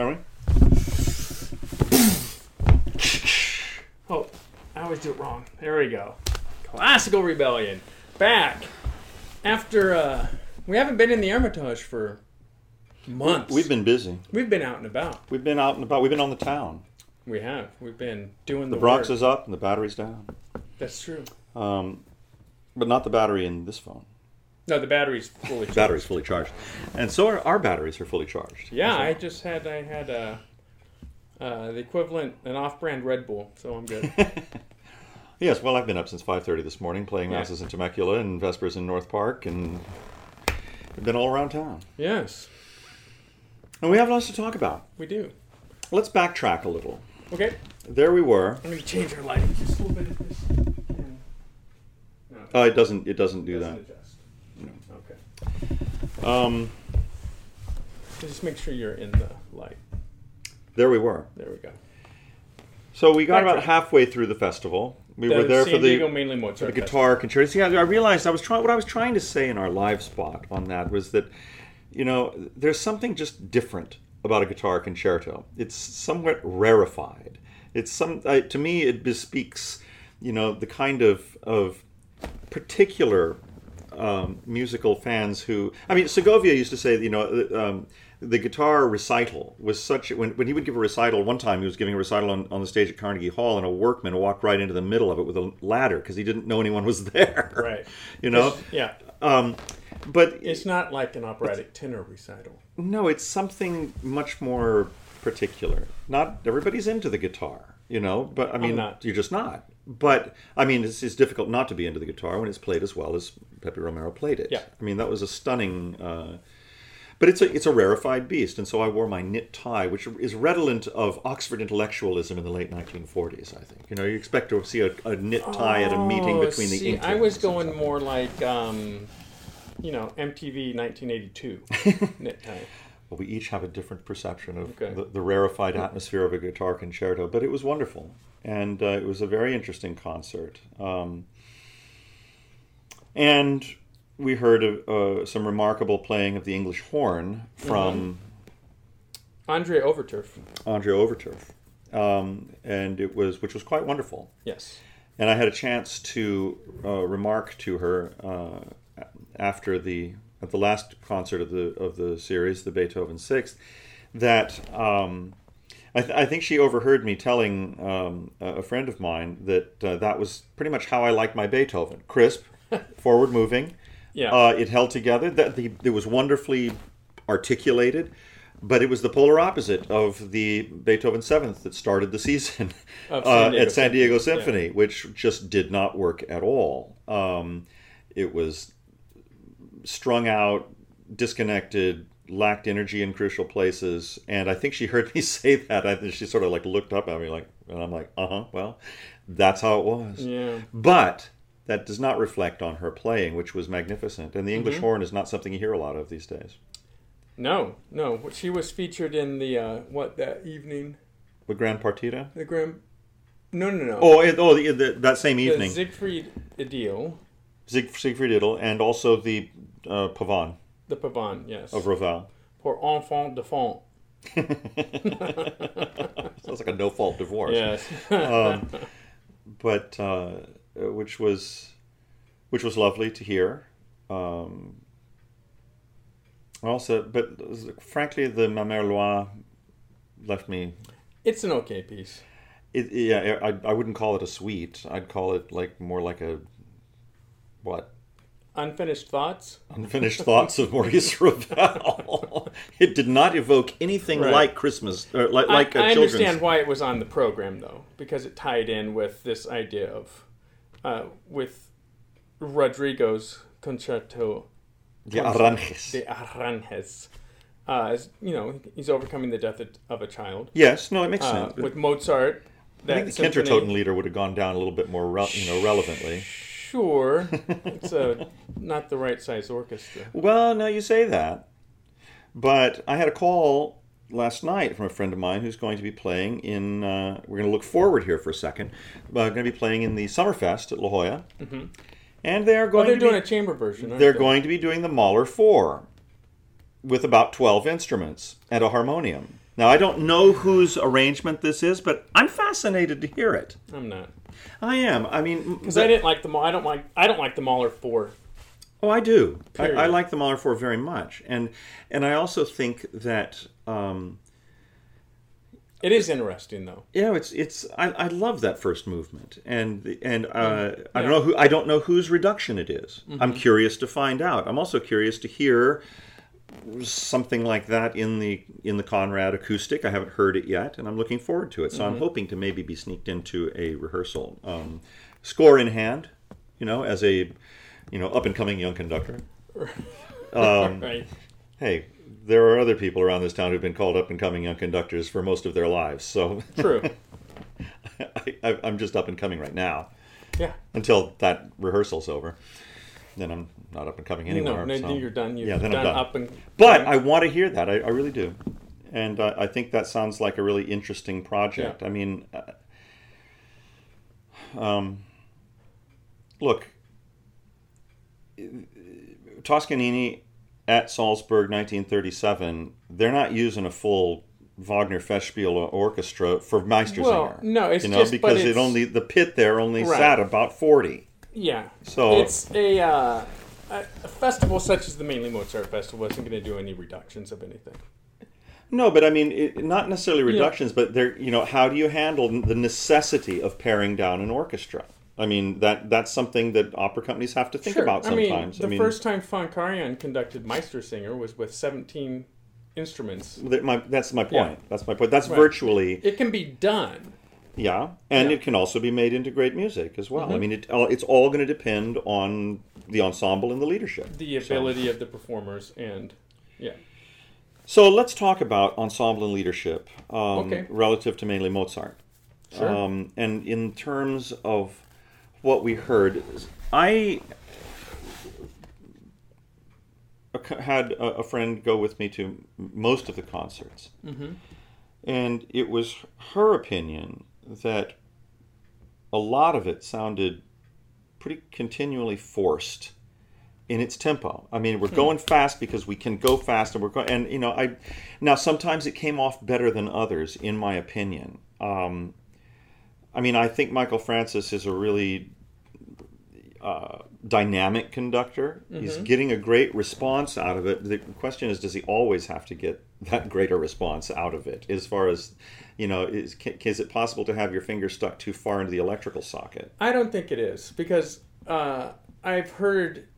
Are we? Oh, I always do it wrong. There we go. Classical Rebellion. Back. After, uh, we haven't been in the Hermitage for months. We've been busy. We've been out and about. We've been out and about. We've been on the town. We have. We've been doing the, The Bronx work. is up and the battery's down. That's true. Um, but not the battery in this phone. No, the battery's fully The charged. battery's fully charged, and so are our batteries are fully charged. Yeah, I just had I had uh, uh, the equivalent an off-brand Red Bull, so I'm good. Yes, well, I've been up since 5:30 this morning, playing Yeah. masses in Temecula and vespers in North Park, and we've been all around town. yes, And we have lots to talk about. we do. Let's backtrack a little. Okay, There we were. let me change our lighting just a little bit. Of this. And- No, Oh, it doesn't. It doesn't do doesn't that. adjust. Okay, Um, just make sure you're in the light. there we were. There we go. So we got Backtrack. about halfway through the festival. We The were there San for the mainly for Mozart the guitar concertos. Yeah, I realized I was trying. What I was trying to say in our live spot on that was that, you know, there's something just different about a guitar concerto. It's somewhat rarefied. It's some uh, to me it bespeaks, you know, the kind of of particular um, musical fans who. I mean, Segovia used to say, you know. Um, the guitar recital was such when, when he would give a recital one time he was giving a recital on, on the stage at carnegie hall and a workman walked right into the middle of it with a ladder because he didn't know anyone was there Right. you know It's- yeah, um, but it's not like an operatic tenor recital. no it's something much more particular not everybody's into the guitar you know but i mean you're just not but i mean it's, it's difficult not to be into the guitar when it's played as well as pepe romero played it Yeah. i mean that was a stunning uh, but it's a it's a rarefied beast, and so I wore my knit tie, which is redolent of Oxford intellectualism in the late 1940s. I think you know you expect to see a, a knit tie at a meeting Oh, between the see, ink. I was going more like, um, you know, MTV 1982 knit tie. Well, we each have a different perception of Okay. the, the rarefied atmosphere of a guitar concerto, but it was wonderful, and uh, it was a very interesting concert. Um, and we heard uh, some remarkable playing of the English horn from Andrea Overturf. Andrea Overturf, um, and it was which was quite wonderful. Yes. And I had a chance to uh, remark to her uh, after the at the last concert of the of the series, the Beethoven Sixth, that um, I, th- I think she overheard me telling um, a friend of mine that uh, that was pretty much how I liked my Beethoven: crisp, forward moving. Yeah. Uh, it held together. That the it was wonderfully articulated. But it was the polar opposite of the Beethoven Seventh that started the season uh, San at San Diego Symphony, Symphony, which just did not work at all. Um, it was strung out, disconnected, lacked energy in crucial places, and I think she heard me say that. I think she sort of like looked up at me, like, and I'm like, uh huh, well, that's how it was. Yeah. But that does not reflect on her playing, which was magnificent. And the English Mm-hmm. horn is not something you hear a lot of these days. No, no. She was featured in the uh, what that evening? The Grand Partita. The Grand. No, no, no. Oh, it, oh, the, the, that same evening. the Siegfried Idyll, Sieg, Siegfried Idyll, and also the uh, Pavane the Pavane. Yes. of Ravel. Pour enfant de fond. Sounds like a no-fault divorce. Yes. um, but uh, which was which was lovely to hear. Um, also, but frankly, the Ma Mère l'Oye left me. it's an okay piece. It, yeah, I, I wouldn't call it a suite. I'd call it like more like a what Unfinished thoughts. unfinished thoughts of Maurice Ravel. it did not evoke anything Right. like Christmas, or like like I, a I understand why it was on the program though, because it tied in with this idea of uh, with Rodrigo's concerto The Aranjuez. de Aranjuez. Uh, as you know, he's overcoming the death of- a child. Yes, no, it makes Uh, sense. with Mozart, I think the symphony- Kintertoten leader would have gone down a little bit more, re- you know, relevantly. Sure, it's a not the right size orchestra. Well, no, you say that, but I had a call last night from a friend of mine who's going to be playing in. Uh, we're going to look forward here for a second. Uh, going to be playing in the Summerfest at La Jolla, and they are Mm-hmm. Well, going. they're to doing be, a chamber version. Aren't They're they? going to be doing the Mahler Four, with about twelve instruments and a harmonium. Now I don't know whose arrangement this is, but I'm fascinated to hear it. I'm not I am. I mean, because I didn't like the Mahler. I don't like I don't like the Mahler four. Oh, I do. I, I like the Mahler Four very much, and and I also think that um, It is interesting though. yeah, it's it's I, I love that first movement, and and uh, I don't know who I don't know whose reduction it is. I'm curious to find out. I'm also curious to hear something like that in the in the Conrad acoustic. I haven't heard it yet, and I'm looking forward to it. So I'm hoping to maybe be sneaked into a rehearsal, um, score in hand, you know, as a you know up and coming young conductor. Um, Right. hey, there are other people around this town who've been called up and coming young conductors for most of their lives. So True. I, I'm just up and coming right now Yeah. until that rehearsal's over. Then I'm not up and coming anymore. no, so. you're done. You're Yeah, then done, I'm done. up and. But I want to hear that. I, I really do. And uh, I think that sounds like a really interesting project. Yeah. I mean, uh, um, look, Toscanini at Salzburg 1937, they're not using a full Wagner Festspiel orchestra for Meistersinger. Well, no, it's you know, just- but because it only the pit there only Right. sat about 40. yeah. So- it's a uh, a festival such as the Mainly Mozart Festival isn't going to do any reductions of anything. No, but I mean, it, not necessarily reductions, but there. You know, how do you handle the necessity of paring down an orchestra? I mean, that that's something that opera companies have to think Sure. about sometimes. I mean, the first time Von Karajan conducted Meistersinger was with 17 instruments. that my, that's my point. Yeah. That's my point. That's Right. virtually It can be done. yeah, and Yeah. it can also be made into great music as well. I Mhm. mean, it, it's all going to depend on the ensemble and the leadership. The ability of the performers and yeah. So let's talk about ensemble and leadership um, Okay. relative to mainly Mozart. Sure. Um, and in terms of what we heard, I had a, friend go with me to most of the concerts. Mm-hmm. And it was her opinion that a lot of it sounded pretty continually forced in its tempo. I mean, we're going fast because we can go fast, and we're going. And you know, I now sometimes it came off better than others, in my opinion. Um, I mean, I think Michael Francis is a really uh, dynamic conductor. He's getting a great response out of it. The question is, does he always have to get that greater response out of it? As far as you know, is, is it possible to have your finger stuck too far into the electrical socket? I don't think it is because uh, I've heard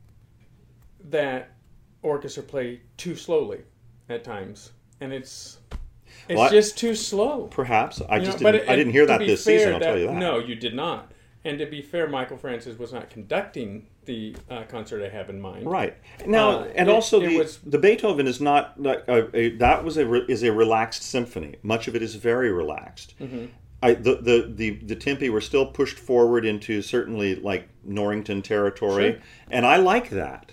that orchestra play too slowly at times, and it's it's Well, just too slow. Perhaps I You just know, didn't, I didn't hear that this fair, season. I'll tell you that. No, you did not. And to be fair, Michael Francis was not conducting the uh, concert I have in mind. Right now, Uh, and it- also it the was- the Beethoven is not like a, a, that was a re- is a relaxed symphony. Much of it is very relaxed. Mm-hmm. I, the, the the the tempi were still pushed forward into certainly like Norrington territory, Sure. and I like that.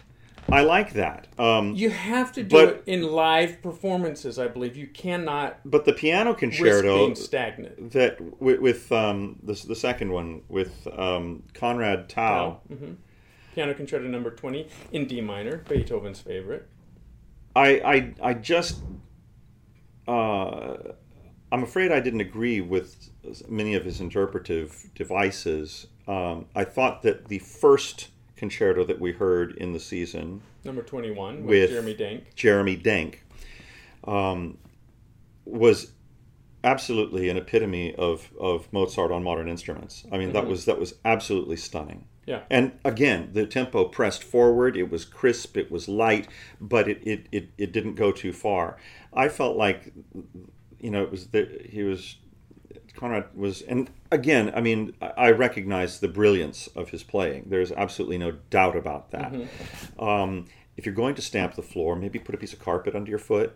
I like that. Um, You have to do But- it in live performances. I believe you cannot but the piano concerto being stagnant. that with, with um, the the second one with um, Conrad Tao, hmm Piano Concerto Number Twenty in D minor, Beethoven's favorite. I, I, I just, uh, I'm afraid I didn't agree with many of his interpretive devices. Um, I thought that the first concerto that we heard in the season, Number twenty-one with, With- Jeremy Dank. Jeremy Denk, um, was absolutely an epitome of, of Mozart on modern instruments. I mean, that was that was absolutely stunning. Yeah. And again, the tempo pressed forward. It was crisp. It was light, but it it, it, it didn't go too far. I felt like, you know, it was the, he was Conrad was, and again, I mean, I recognize the brilliance of his playing. There's absolutely no doubt about that. Um, if you're going to stamp the floor, maybe put a piece of carpet under your foot,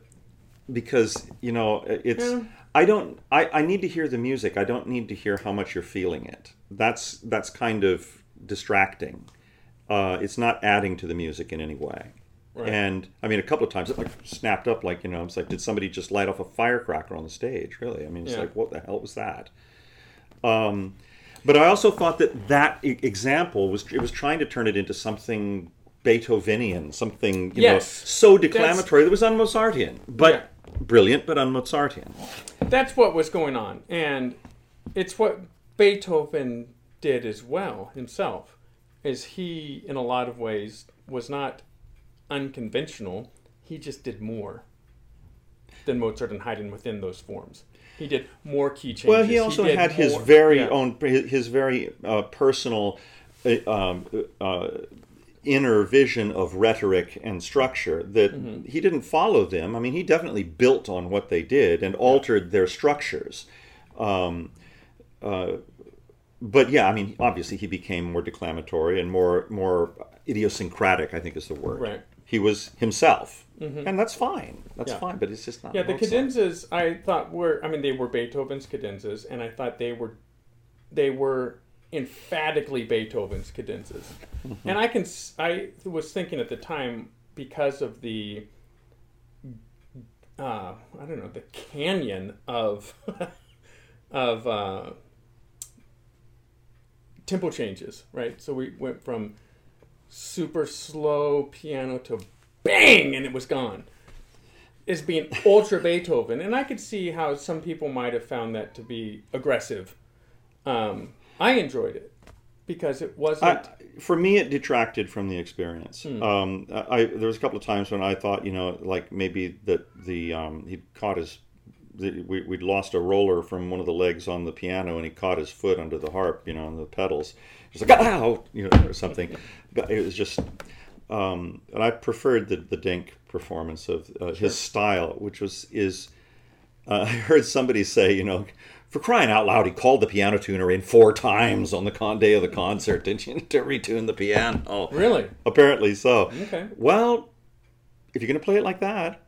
because you know it's. Yeah. I don't. I, I need to hear the music. I don't need to hear how much you're feeling it. That's that's kind of distracting. Uh, it's not adding to the music in any way. Right. And I mean, a couple of times it like snapped up, like you know, it's like, did somebody just light off a firecracker on the stage? Really? I mean, it's Yeah. like, what the hell was that? Um, but I also thought that that e- example was it was trying to turn it into something Beethovenian, something you know so declamatory that was un-Mozartian. But brilliant but un-Mozartian. That's what was going on, and it's what Beethoven did as well himself. Is he, in a lot of ways, was not unconventional. He just did more than Mozart and Haydn within those forms. He did more key changes. Well, he also did had his very yeah. own, his very uh, personal uh, um, uh, inner vision of rhetoric and structure that Mm-hmm. he didn't follow them. I mean, he definitely built on what they did and altered their structures. Um, uh, but yeah, I mean, obviously he became more declamatory and more more idiosyncratic. I think is the word. Right. He was himself, and that's fine. That's Yeah. fine. But it's just not. Yeah, the cadenzas I thought were I mean they were Beethoven's cadenzas and I thought they were they were emphatically Beethoven's cadenzas. Mm-hmm. And I can. I was thinking at the time because of the uh, I don't know the canyon of of uh, tempo changes, right? So we went from super slow piano to bang and it was gone is being ultra Beethoven, and I could see how some people might have found that to be aggressive. Um, I enjoyed it because it wasn't. I, for me, it detracted from the experience. Hmm. Um, I there was a couple of times when I thought, you know, like maybe that the um, he caught his. The, we, we'd lost a roller from one of the legs on the piano, and he caught his foot under the harp, you know, on the pedals. Just like ow, you know, or something. But It was just, um, and I preferred the the Dink performance of uh, his style, which was is. Uh, I heard somebody say, you know, for crying out loud, he called the piano tuner in four times on the con- day of the concert, didn't you, to retune the piano? really? Apparently so. Okay. Well, if you're going to play it like that,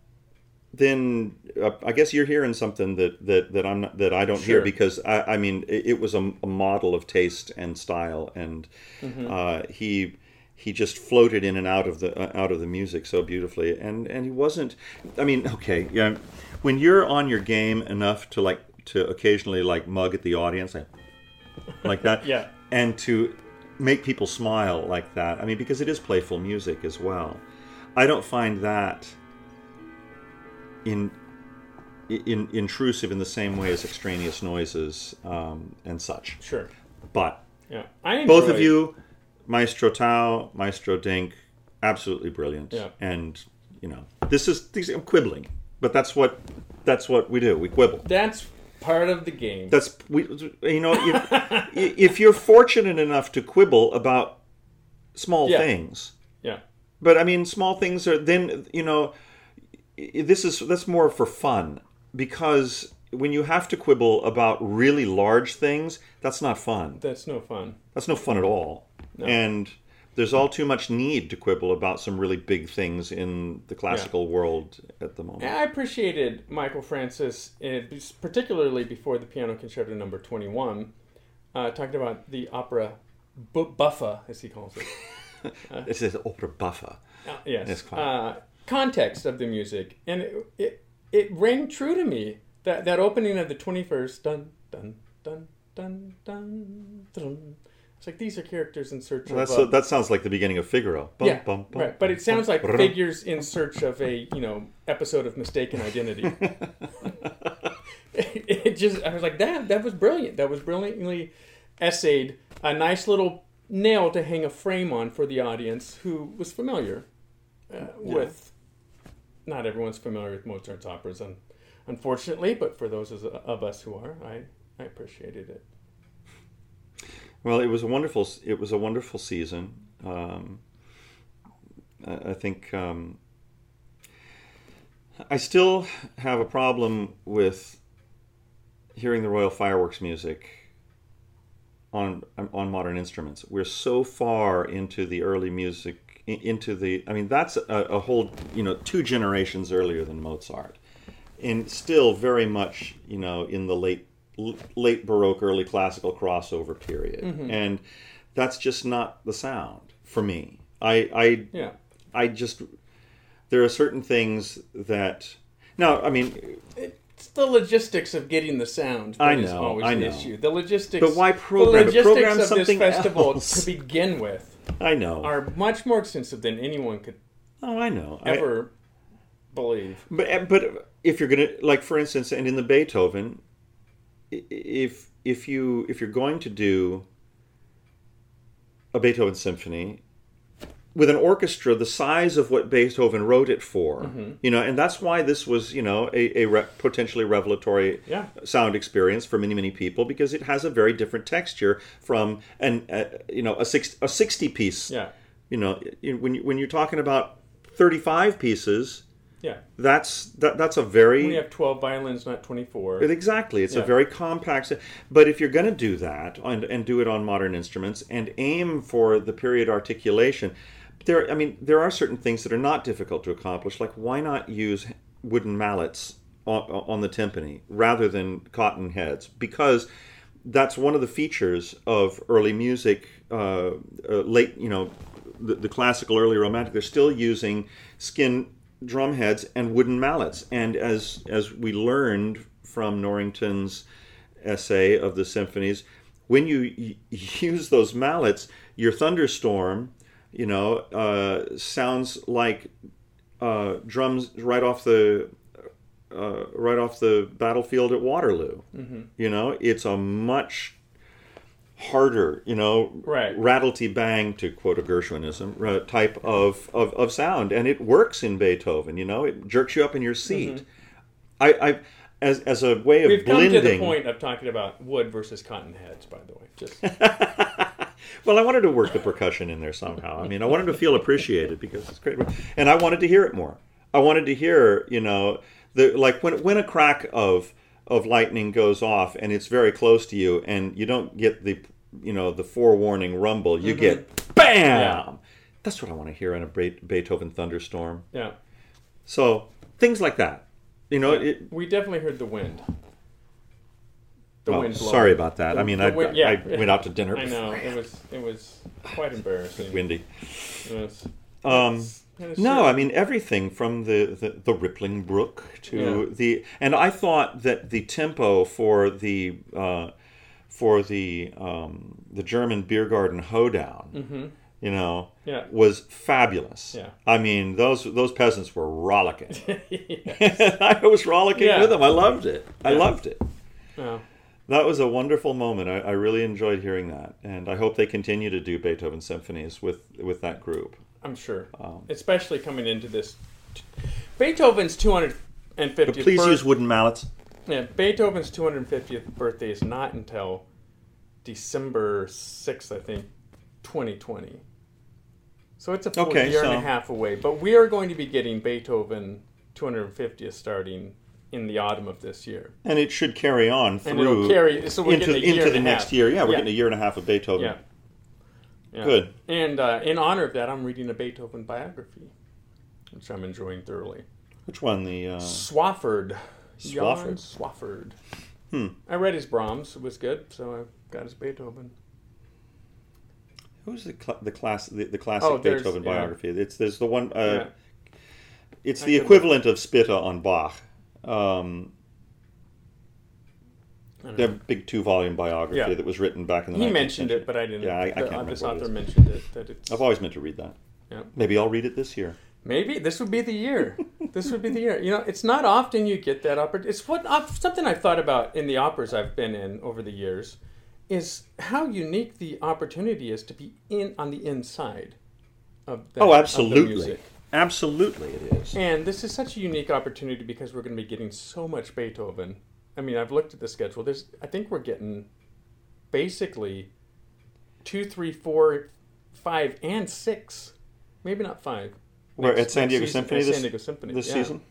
then uh, I guess you're hearing something that, that, that I'm not, that I don't hear because I, I mean it, it was a, a model of taste and style, and Mm-hmm. uh, he he just floated in and out of the uh, out of the music so beautifully, and and he wasn't. I mean, okay, yeah, when you're on your game enough to like to occasionally like mug at the audience, like, like that, Yeah. and to make people smile like that. I mean, because it is playful music as well. I don't find that in, in intrusive in the same way as extraneous noises um, and such. Sure. But Yeah. I both of you, Maestro Tao, Maestro Dink, absolutely brilliant. Yeah. And you know, this is these I'm quibbling, but that's what that's what we do. We quibble. That's part of the game. That's we. You know, if, if you're fortunate enough to quibble about small Yeah. things, yeah. but I mean, small things are then you know, this is that's more for fun because when you have to quibble about really large things, that's not fun. That's no fun. That's no fun at all. And there's all too much need to quibble about some really big things in the classical world at the moment. I appreciated Michael Francis, particularly before the Piano Concerto Number Twenty One, uh, talking about the opera bu- buffa, as he calls it. This is opera buffa. Uh, yes. Uh, context of the music, and it, it it rang true to me. That that opening of the twenty first, dun dun dun dun dun dun. It's like these are characters in search Well, of. uh, that sounds like the beginning of Figaro. Bum, yeah, bum, bum, right. But it sounds like figures in search of a you know episode of Mistaken Identity. it, it just I was like that. That was brilliant. That was brilliantly essayed. A nice little nail to hang a frame on for the audience who was familiar uh, with. Not everyone's familiar with Mozart's operas, un, unfortunately, but for those of us who are, I I appreciated it. Well, it was a wonderful. It was a wonderful season. Um, I I think um, I still have a problem with hearing the Royal Fireworks music on on modern instruments. We're so far into the early music, into the. I mean, that's a, a whole you know two generations earlier than Mozart, and still very much you know in the late late Baroque, early Classical crossover period, mm-hmm. and that's just not the sound for me. I I Yeah. I just there are certain things that now I mean It's the logistics of getting the sound. I know, always I know. issue. The logistics. But why program? The logistics Program of something this festival else. to begin with I know. are much more extensive than anyone could oh I know. I- ever believe. But eh, but if you're gonna like, for instance, and in the Beethoven, if if you if you're going to do a Beethoven symphony with an orchestra the size of what Beethoven wrote it for, Mm-hmm. you know, and that's why this was you know a, a re- potentially revelatory Yeah. sound experience for many many people because it has a very different texture from an uh, you know a six a sixty piece. Yeah. You know, when you, when you're talking about thirty five pieces Yeah. that's that, that's a very We have 12 violins, not 24. exactly it's a very compact but if you're going to do that and, and do it on modern instruments and aim for the period articulation there i mean there are certain things that are not difficult to accomplish like why not use wooden mallets on, on the timpani rather than cotton heads? Because that's one of the features of early music uh, uh, late you know the, the classical early romantic they're still using skin drum heads and wooden mallets. And as as we learned from norrington's essay of the symphonies when you y- use those mallets your thunderstorm you know uh, sounds like uh, drums right off the uh, right off the battlefield at Waterloo. You know, it's a much harder, you know, Right. rattlety bang to quote a Gershwinism uh, type of, of of sound, and it works in Beethoven. You know, it jerks you up in your seat. I, I as as a way of We've come blending. to the point of talking about wood versus cotton heads, by the way. Just Well, I wanted to work the percussion in there somehow. I mean, I wanted to feel appreciated because it's great, and I wanted to hear it more. I wanted to hear, you know, the like when when a crack of of lightning goes off and it's very close to you, and you don't get the you know the forewarning rumble, you get mm-hmm. bam. Yeah. That's what I want to hear in a Beethoven thunderstorm. yeah, So things like that, you know. It, we definitely heard the wind. The well, wind blowing. sorry about that. The- I mean, I, wind- I went out to dinner. I know it was it was quite embarrassing. Windy. It was, Um, No. I mean everything from the, the, the rippling brook to Yeah. the and I thought that the tempo for the uh, for the um, the German beer garden hoedown, you know, Mm-hmm. Yeah. was fabulous. Yeah. I mean those those peasants were rollicking. I was rollicking Yeah. with them. I loved it. I loved it. Oh, That was a wonderful moment. I, I really enjoyed hearing that, and I hope they continue to do Beethoven symphonies with with that group. I'm sure, Um, especially coming into this. Beethoven's 250th. But please birth- use wooden mallets. Yeah, Beethoven's 250th birthday is not until December 6th, I think, 2020. So it's a full Okay, year and a half away. But we are going to be getting Beethoven 250th starting in the autumn of this year. And it should carry on through carry, so into, into the next half. year. Yeah, we're Yeah. getting a year and a half of Beethoven. Yeah. Yeah. Good. And uh, in honor of that, I'm reading a Beethoven biography, which I'm enjoying thoroughly. Which one? The uh, Swafford. Swafford? Swafford. Hmm. I read his Brahms. It was good, so I got his Beethoven. who's the cl- the class the, the classic Oh, Beethoven yeah. biography? It's there's the one. Uh, Yeah. It's I the equivalent of Spitta on Bach. Um, the big two volume biography Yeah. that was written back in the. He 19th mentioned century. it, but I didn't. Yeah, I- I can't remember This author mentioned it. That it's I've always meant to read that. Yeah. Maybe I'll read it this year. maybe this would be the year. this would be the year. You know, it's not often you get that opportunity. It's what something I've thought about in the operas I've been in over the years is how unique the opportunity is to be in on the inside of the, Oh, of the absolutely, music. Absolutely, it is. And this is such a unique opportunity because we're going to be getting so much Beethoven. I mean, I've looked at the schedule. There's, I think we're getting basically two, three, four, five, and six. Maybe not five. Where Next- at San Diego season- Symphony this, San Diego Symphony this yeah. season.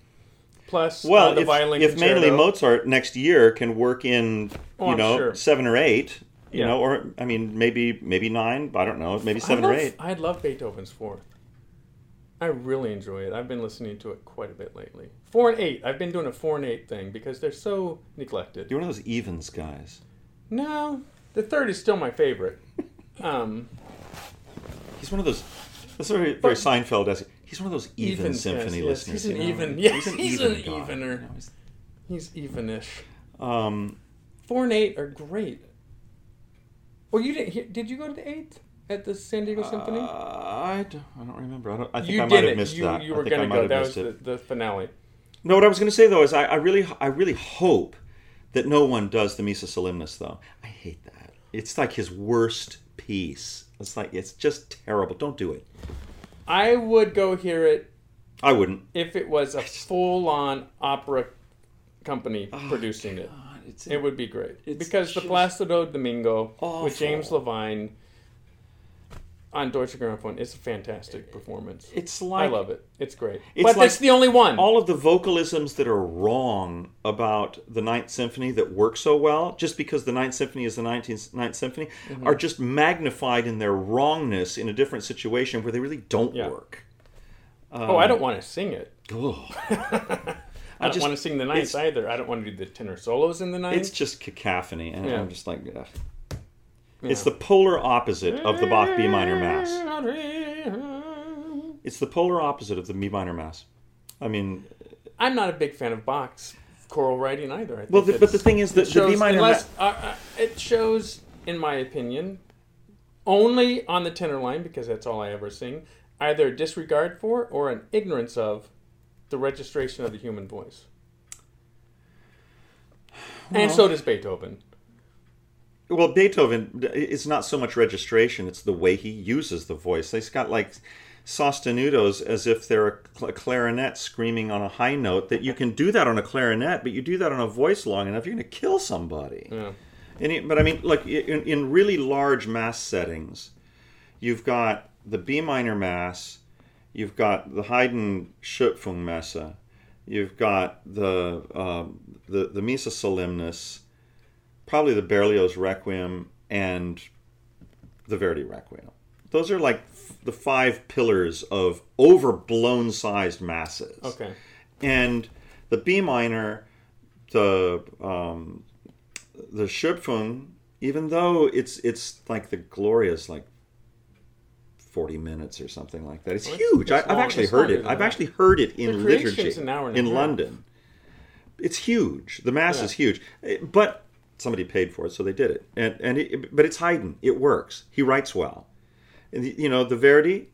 Plus, Well, uh, the if, violin if mainly. Mozart next year can work in, Oh, you I'm know, sure. seven or eight, you Yeah. know, or I mean, maybe maybe nine. I don't know, maybe I seven or eight. I'd love Beethoven's fourth. I really enjoy it. I've been listening to it quite a bit lately. Four and eight. I've been doing a four and eight thing because they're so neglected. You're one of those evens guys. No, the third is still my favorite. Um, He's one of those. That's very very Seinfeld esque. He's one of those even, Even, symphony yes, listeners. he's an you know? even- yes, he's an guy, evener. you know, he's- he's evenish. Um, Four and eight are great. Well, you didn't. Did you go to the eighth at the San Diego Symphony? uh, I don't, I don't remember. I, don't, I think You I might have missed You, that. you were going to go. That was the, the finale. No, what I was going to say though is I, I really, I really hope that no one does the Missa Solemnis though. I hate that. It's like his worst piece. It's like it's just terrible. Don't do it. I would go hear it I wouldn't. if it was a full-on opera company Oh, producing it. It's, It would be great It's because the Placido Domingo awful. with James Levine on Deutsche Grammophon is a fantastic performance. it's like I love it. It's great. It's but like it's the only one. all of the vocalisms that are wrong about the Ninth Symphony that work so well, just because the Ninth Symphony is the 19th, Ninth Symphony, Mm-hmm. are just magnified in their wrongness in a different situation where they really don't Yeah. work. oh, I don't want to sing it. Ugh. I, don't just- want to sing the ninth either. I don't want to do the tenor solos in the ninth. It's just cacophony, and Yeah. I'm just like, ugh. It's the polar opposite of the Bach B minor Mass. It's the polar opposite of the B minor Mass. I mean, I'm not a big fan of Bach's choral writing either. I think Well, the- but the thing is that the B minor unless, uh, uh, it shows, in my opinion, only on the tenor line because that's all I ever sing. Either a disregard for or an ignorance of the registration of the human voice. and so does Beethoven. Well, Beethoven, it's not so much registration; it's the way he uses the voice. He's got like sostenutos as if they're a cl- clarinet screaming on a high note. That you can do that on a clarinet, but you do that on a voice long enough, you're going to kill somebody. Yeah. It, but I mean, like in, in really large mass settings, you've got the B minor mass, you've got the Haydn Schöpfung Messe, you've got the um, the the Missa Solemnis, probably the Berlioz Requiem and the Verdi Requiem. Those are like f- the five pillars of overblown sized masses. Okay. And the B minor, the um, the Schöpfung, even though it's it's like the glorious like forty minutes or something like that, it's Well, huge. I, it's I've actually heard it. I've that. actually heard it in liturgy an hour and a in. London. It's huge. The mass Yeah. is huge, Eh, but somebody paid for it, so they did it. And and it, but it's Haydn. It works. He writes well. And the- you know the Verdi,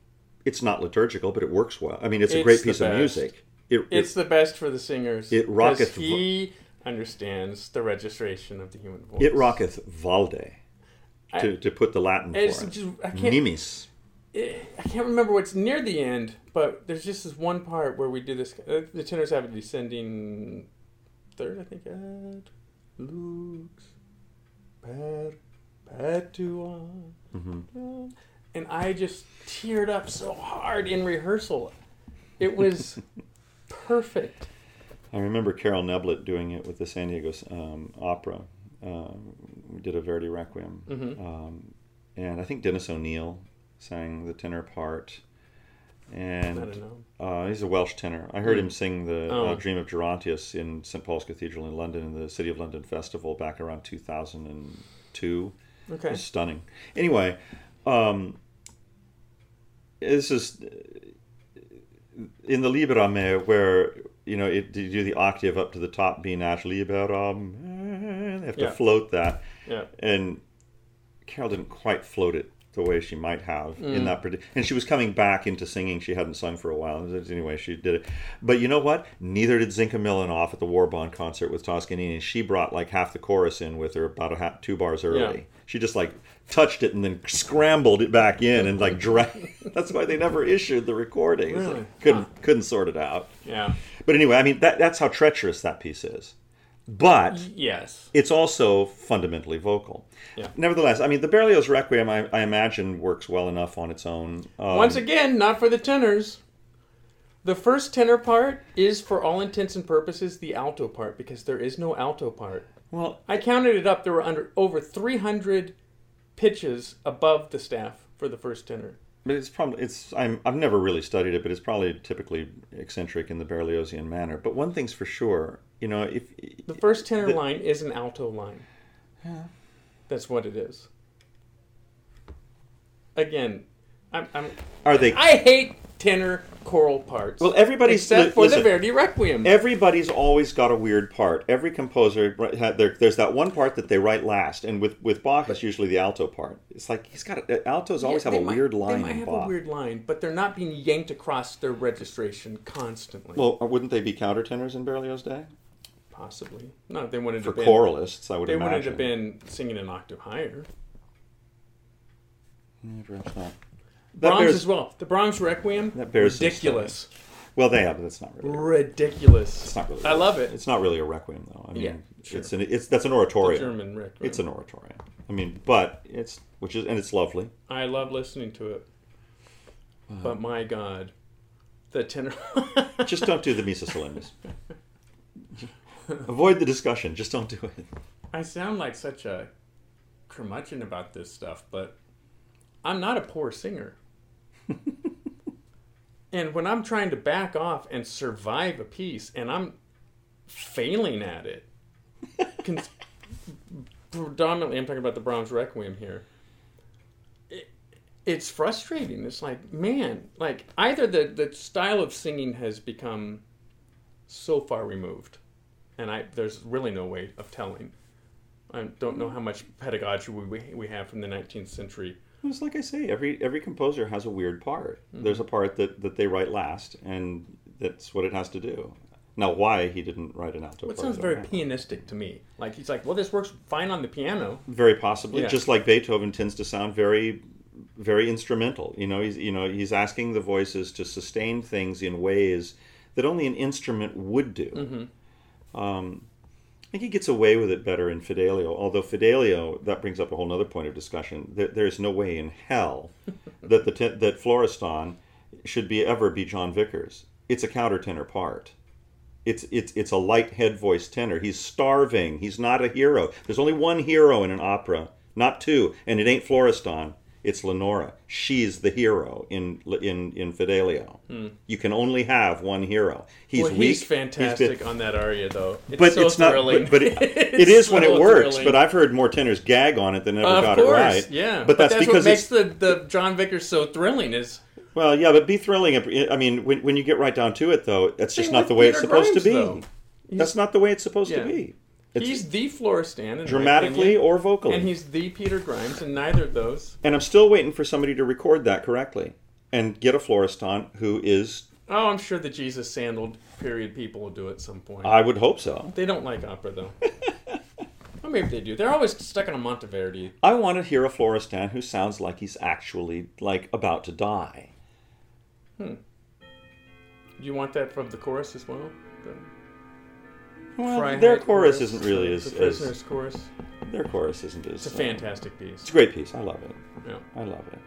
it's not liturgical, but it works well. I mean, it's, a great piece of music. It, It's the best for the singers. It rocketh He understands the registration of the human voice. it, it rocketh valde. To, to put the Latin for It's it. just- I can't- Nimis. I can't remember what's near the end, but there's just this one part where we do this. Uh, the tenors have a descending third, I think. At Lux perpetua. Mm-hmm. And I just teared up so hard in rehearsal. It was perfect. I remember Carol Neblett doing it with the San Diego um, Opera. Uh, we did a Verdi Requiem. Mm-hmm. Um, and I think Dennis O'Neill sang the tenor part. And uh, he's a Welsh tenor. I heard Mm. him sing the Oh. uh, Dream of Gerontius in St. Paul's Cathedral in London in the City of London Festival back around 2002. Okay. It's stunning. Anyway, um, this is in the Libera me where you know it, you do the octave up to the top B notch Liberam. They have to Yeah. float that, Yeah. and Carol didn't quite float it the way she might have Mm. in that. parti- And she was coming back into singing. She hadn't sung for a while. Anyway, she did it. But you know what? Neither did Zinka Milanov at the War Bond concert with Toscanini. She brought like half the chorus in with her about a half, two bars early. Yeah. She just like touched it and then scrambled it back in and like dragged. That's why they never issued the recordings. Like, Really? couldn't couldn't sort it out. Yeah. But anyway, I mean that that's how treacherous that piece is. But Yes. it's also fundamentally vocal. Yeah. Nevertheless, I mean, the Berlioz Requiem, I, I imagine, works well enough on its own. Um, Once again, not for the tenors. The first tenor part is, for all intents and purposes, the alto part because there is no alto part. well, I counted it up. There were under over 300 pitches above the staff for the first tenor. but it's probably it's. I'm, I've never really studied it, but it's probably typically eccentric in the Berliozian manner. But one thing's for sure, you know, if The first tenor The- line is an alto line. Yeah, that's what it is. Again, I'm, I'm are they I hate tenor choral parts. Well, everybody's- except li- for listen. the Verdi Requiem. Everybody's always got a weird part. Every composer, ri- ha- there, there's that one part that they write last, and with, with Bach, it's usually the alto part. It's like he's got a, altos always Yeah, have a might- weird line They might have Bach. a weird line, but they're not being yanked across their registration constantly. Well, uh, wouldn't they be countertenors in Berlioz' day? Possibly. No, they wanted For to been. choralists, I would They imagine. wanted to have been singing an octave higher. Yeah, perhaps not. That Brahms bears- as well. The Brahms Requiem. That bears ridiculous. Well, they have, but that's not really. Ridiculous. It's not really. I love it. It's not really a requiem, though. I mean, Yeah, sure. it's an it's that's an oratorio. German Requiem. It's an oratorio. I mean, but it's which is and it's lovely. I love listening to it. Uh-huh. But my God, the tenor. Just don't do the Missa Solemnis. Avoid the discussion. Just don't do it. I sound like such a curmudgeon about this stuff, but I'm not a poor singer. and when I'm trying to back off and survive a piece and I'm failing at it, con- predominantly I'm talking about the Brahms Requiem here. It, it's frustrating. It's like, man, like either the, the style of singing has become so far removed, and I there's really no way of telling. I don't know how much pedagogy we, we have from the 19th century. It's like I say, every every composer has a weird part. Mm-hmm. There's a part that, that they write last, and that's what it has to do. Now, why he didn't write an alto It sounds very don't pianistic to me. Like he's like, well, this works fine on the piano. Very possibly, Yeah. just like Beethoven tends to sound very, very instrumental. You know, he's you know he's asking the voices to sustain things in ways that only an instrument would do. Mm-hmm. Um, I think he gets away with it better in Fidelio. Although Fidelio, that brings up a whole other point of discussion. There, there's no way in hell that the ten, that Florestan should be ever be Jon Vickers. It's a countertenor part. It's it's it's a light head voice tenor. He's starving. He's not a hero. There's only one hero in an opera, not two, and it ain't Florestan. It's Lenora. She's the hero in in in Fidelio. You can only have one hero. He's Hmm. well, weak. he's fantastic been- on that aria, though. It's but so it's not. thrilling. But, but it, it is when it works. thrilling. But I've heard more tenors gag on it than ever of got course, it right. yeah. But that's, because what makes the, the Jon Vickers so thrilling. Is well, yeah. But be thrilling. I mean, when, when you get right down to it, though, that's just not the way Peter it's supposed Grimes, to be. though. That's not the way it's supposed Yeah. to be. It's he's the Florestan, dramatically opinion, or vocally. and he's the Peter Grimes, and neither of those. And I'm still waiting for somebody to record that correctly and get a Florestan who is. Oh, I'm sure the Jesus sandaled period people will do it at some point. I would hope so. they don't like opera though. or maybe they do. They're always stuck on a Monteverdi. I want to hear a Florestan who sounds like he's actually like about to die. Hmm. Do you want that from the chorus as well? The Well, their chorus isn't really as, the as Prisoner's chorus. their chorus isn't as. It's a uh, fantastic piece. It's a great piece. I love it. Yeah. I love it.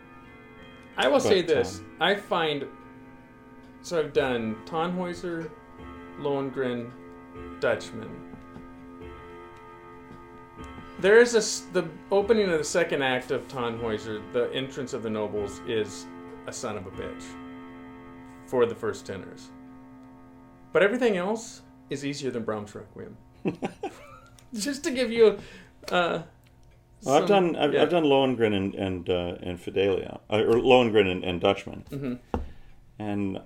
I will say this: um, I find so I've done Tannhäuser, Lohengrin, Dutchman. There is a the opening of the second act of Tannhäuser. The entrance of the nobles is a son of a bitch for the first tenors, but everything else is easier than Brahms Requiem. Just to give you, uh, Well, I've done I've, yeah. I've done Lohengrin and and uh, and Fidelio uh, or Lohengrin and, and Dutchman, Mm-hmm. and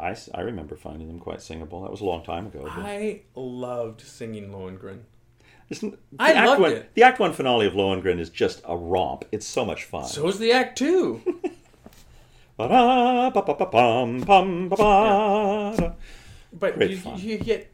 I, I remember finding them quite singable. That was a long time ago. but- I loved singing Lohengrin. Isn't, I act loved one, it. The Act One finale of Lohengrin is just a romp. It's so much fun. So's the act two. Ba-ba-da. But you, you get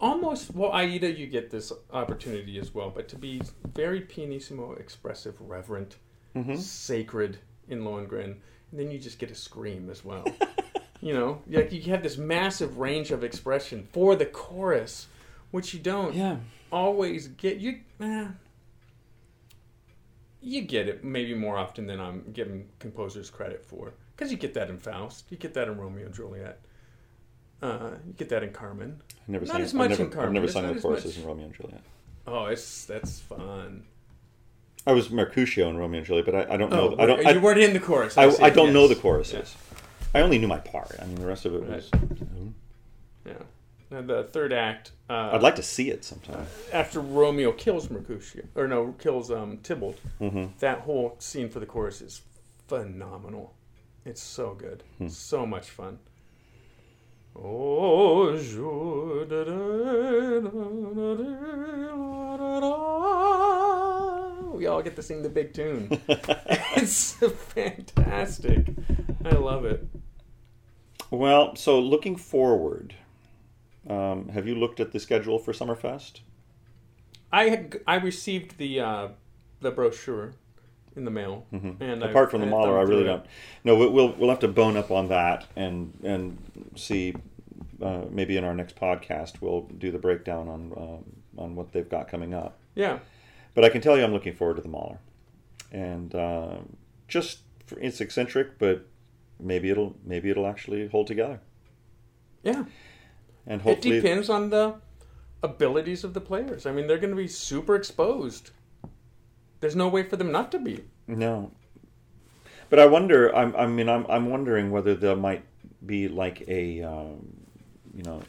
almost well, Aida, you get this opportunity as well, but to be very pianissimo, expressive, reverent, Mm-hmm. sacred in Lohengrin, and then you just get a scream as well. you know, like you have this massive range of expression for the chorus, which you don't Yeah. always get. You. Eh, you get it maybe more often than I'm giving composers credit for. Because you get that in Faust, you get that in Romeo and Juliet, uh, you get that in Carmen. I've never Not sung, as I've much never, in I've Carmen. never It's sung the choruses in Romeo and Juliet. Oh, it's that's fun. I was Mercutio in Romeo and Juliet, but I, I don't Oh, know. I don't. I, you weren't in the chorus. I, see. I don't know the choruses. I only knew my part. I mean, the rest of it was. Yeah. Now the third act. Uh, I'd like to see it sometime. after Romeo kills Mercutio, or no, kills um, Tybalt. hmm That whole scene for the chorus is phenomenal. It's so good. Hmm. So much fun. Oh, jour de- we all get to sing the big tune. it's fantastic. I love it. Well, so looking forward, um, have you looked at the schedule for Summerfest? I had, I received the uh, the brochure in the mail, and Mm-hmm. Apart from the I Mahler, I really don't. No, we- we'll we'll have to bone up on that and and see. Uh, maybe in our next podcast, we'll do the breakdown on um, on what they've got coming up. Yeah, But I can tell you, I'm looking forward to the Mahler, and uh, just for, it's eccentric, but maybe it'll maybe it'll actually hold together, yeah. and hopefully It depends on the abilities of the players. I mean, they're going to be super exposed. There's no way for them not to be. No. But I wonder. I'm, I mean, I'm, I'm wondering whether there might be like a, um, you know,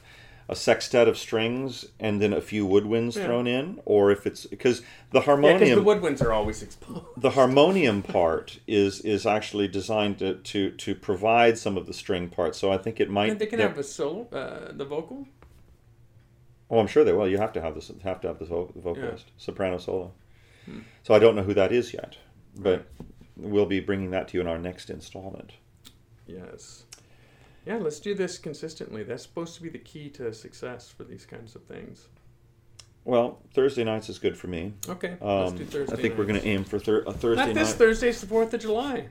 a sextet of strings and then a few woodwinds Yeah. thrown in, or if it's because the harmonium. Yeah, because the woodwinds are always exposed. the harmonium part is is actually designed to, to to provide some of the string parts. So I think it might. And they can have a solo, uh, the vocal. Oh, I'm sure they will. You have to have this. Have to have vo- vocalist, soprano solo. So I don't know who that is yet, but we'll be bringing that to you in our next installment. Yes. Yeah, let's do this consistently. That's supposed to be the key to success for these kinds of things. Well, Thursday nights is good for me. Okay, let's Um, do Thursday. I think we're going to aim for thir- a Thursday Not this night. Thursday's the Fourth of July.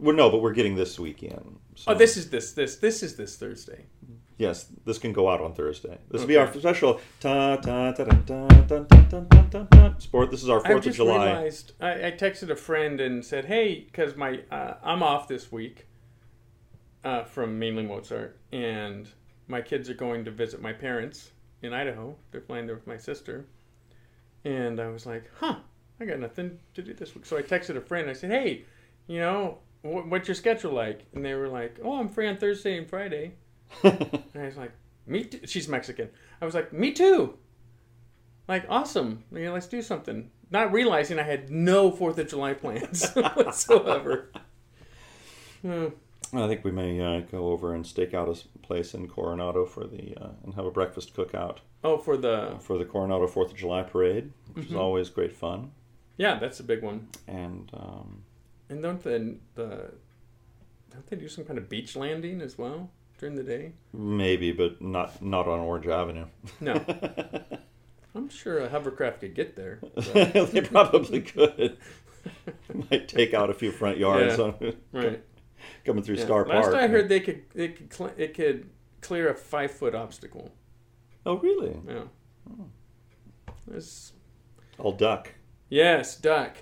well, no, but we're getting this weekend. So. Oh, this is this this this is this Thursday. Yes, this can go out on Thursday. This will be our special. Ta, ta, ta, ta, ta, ta, ta, ta, sport. This is our Fourth of July. Realized, I, I texted a friend and said, "Hey, because my uh, I'm off this week uh, from mainly Mozart, and my kids are going to visit my parents in Idaho. They're flying there with my sister." And I was like, "Huh, I got nothing to do this week." So I texted a friend. I said, "Hey, you know, wh- what's your schedule like?" And they were like, "Oh, I'm free on Thursday and Friday." And I was like, me too. She's Mexican. I was like, me too. Like, awesome. You know, let's do something. Not realizing I had no 4th of July plans whatsoever. Hmm. I think we may uh, go over and stake out a place in Coronado for the uh, and have a breakfast cookout Oh, for the. for the Coronado Fourth of July parade, which Mm-hmm. is always great fun. Yeah, that's a big one. And um, And don't the, the. Don't they do some kind of beach landing as well during the day? maybe, but not not on Orange Avenue. No. I'm sure a hovercraft could get there. they probably could. Might take out a few front yards Yeah. on, right. coming through Yeah. Star Last Park. I heard, they could they could cl- it could clear a five foot obstacle. Oh, really? Yeah. Hmm. There's, I'll duck. yes, duck.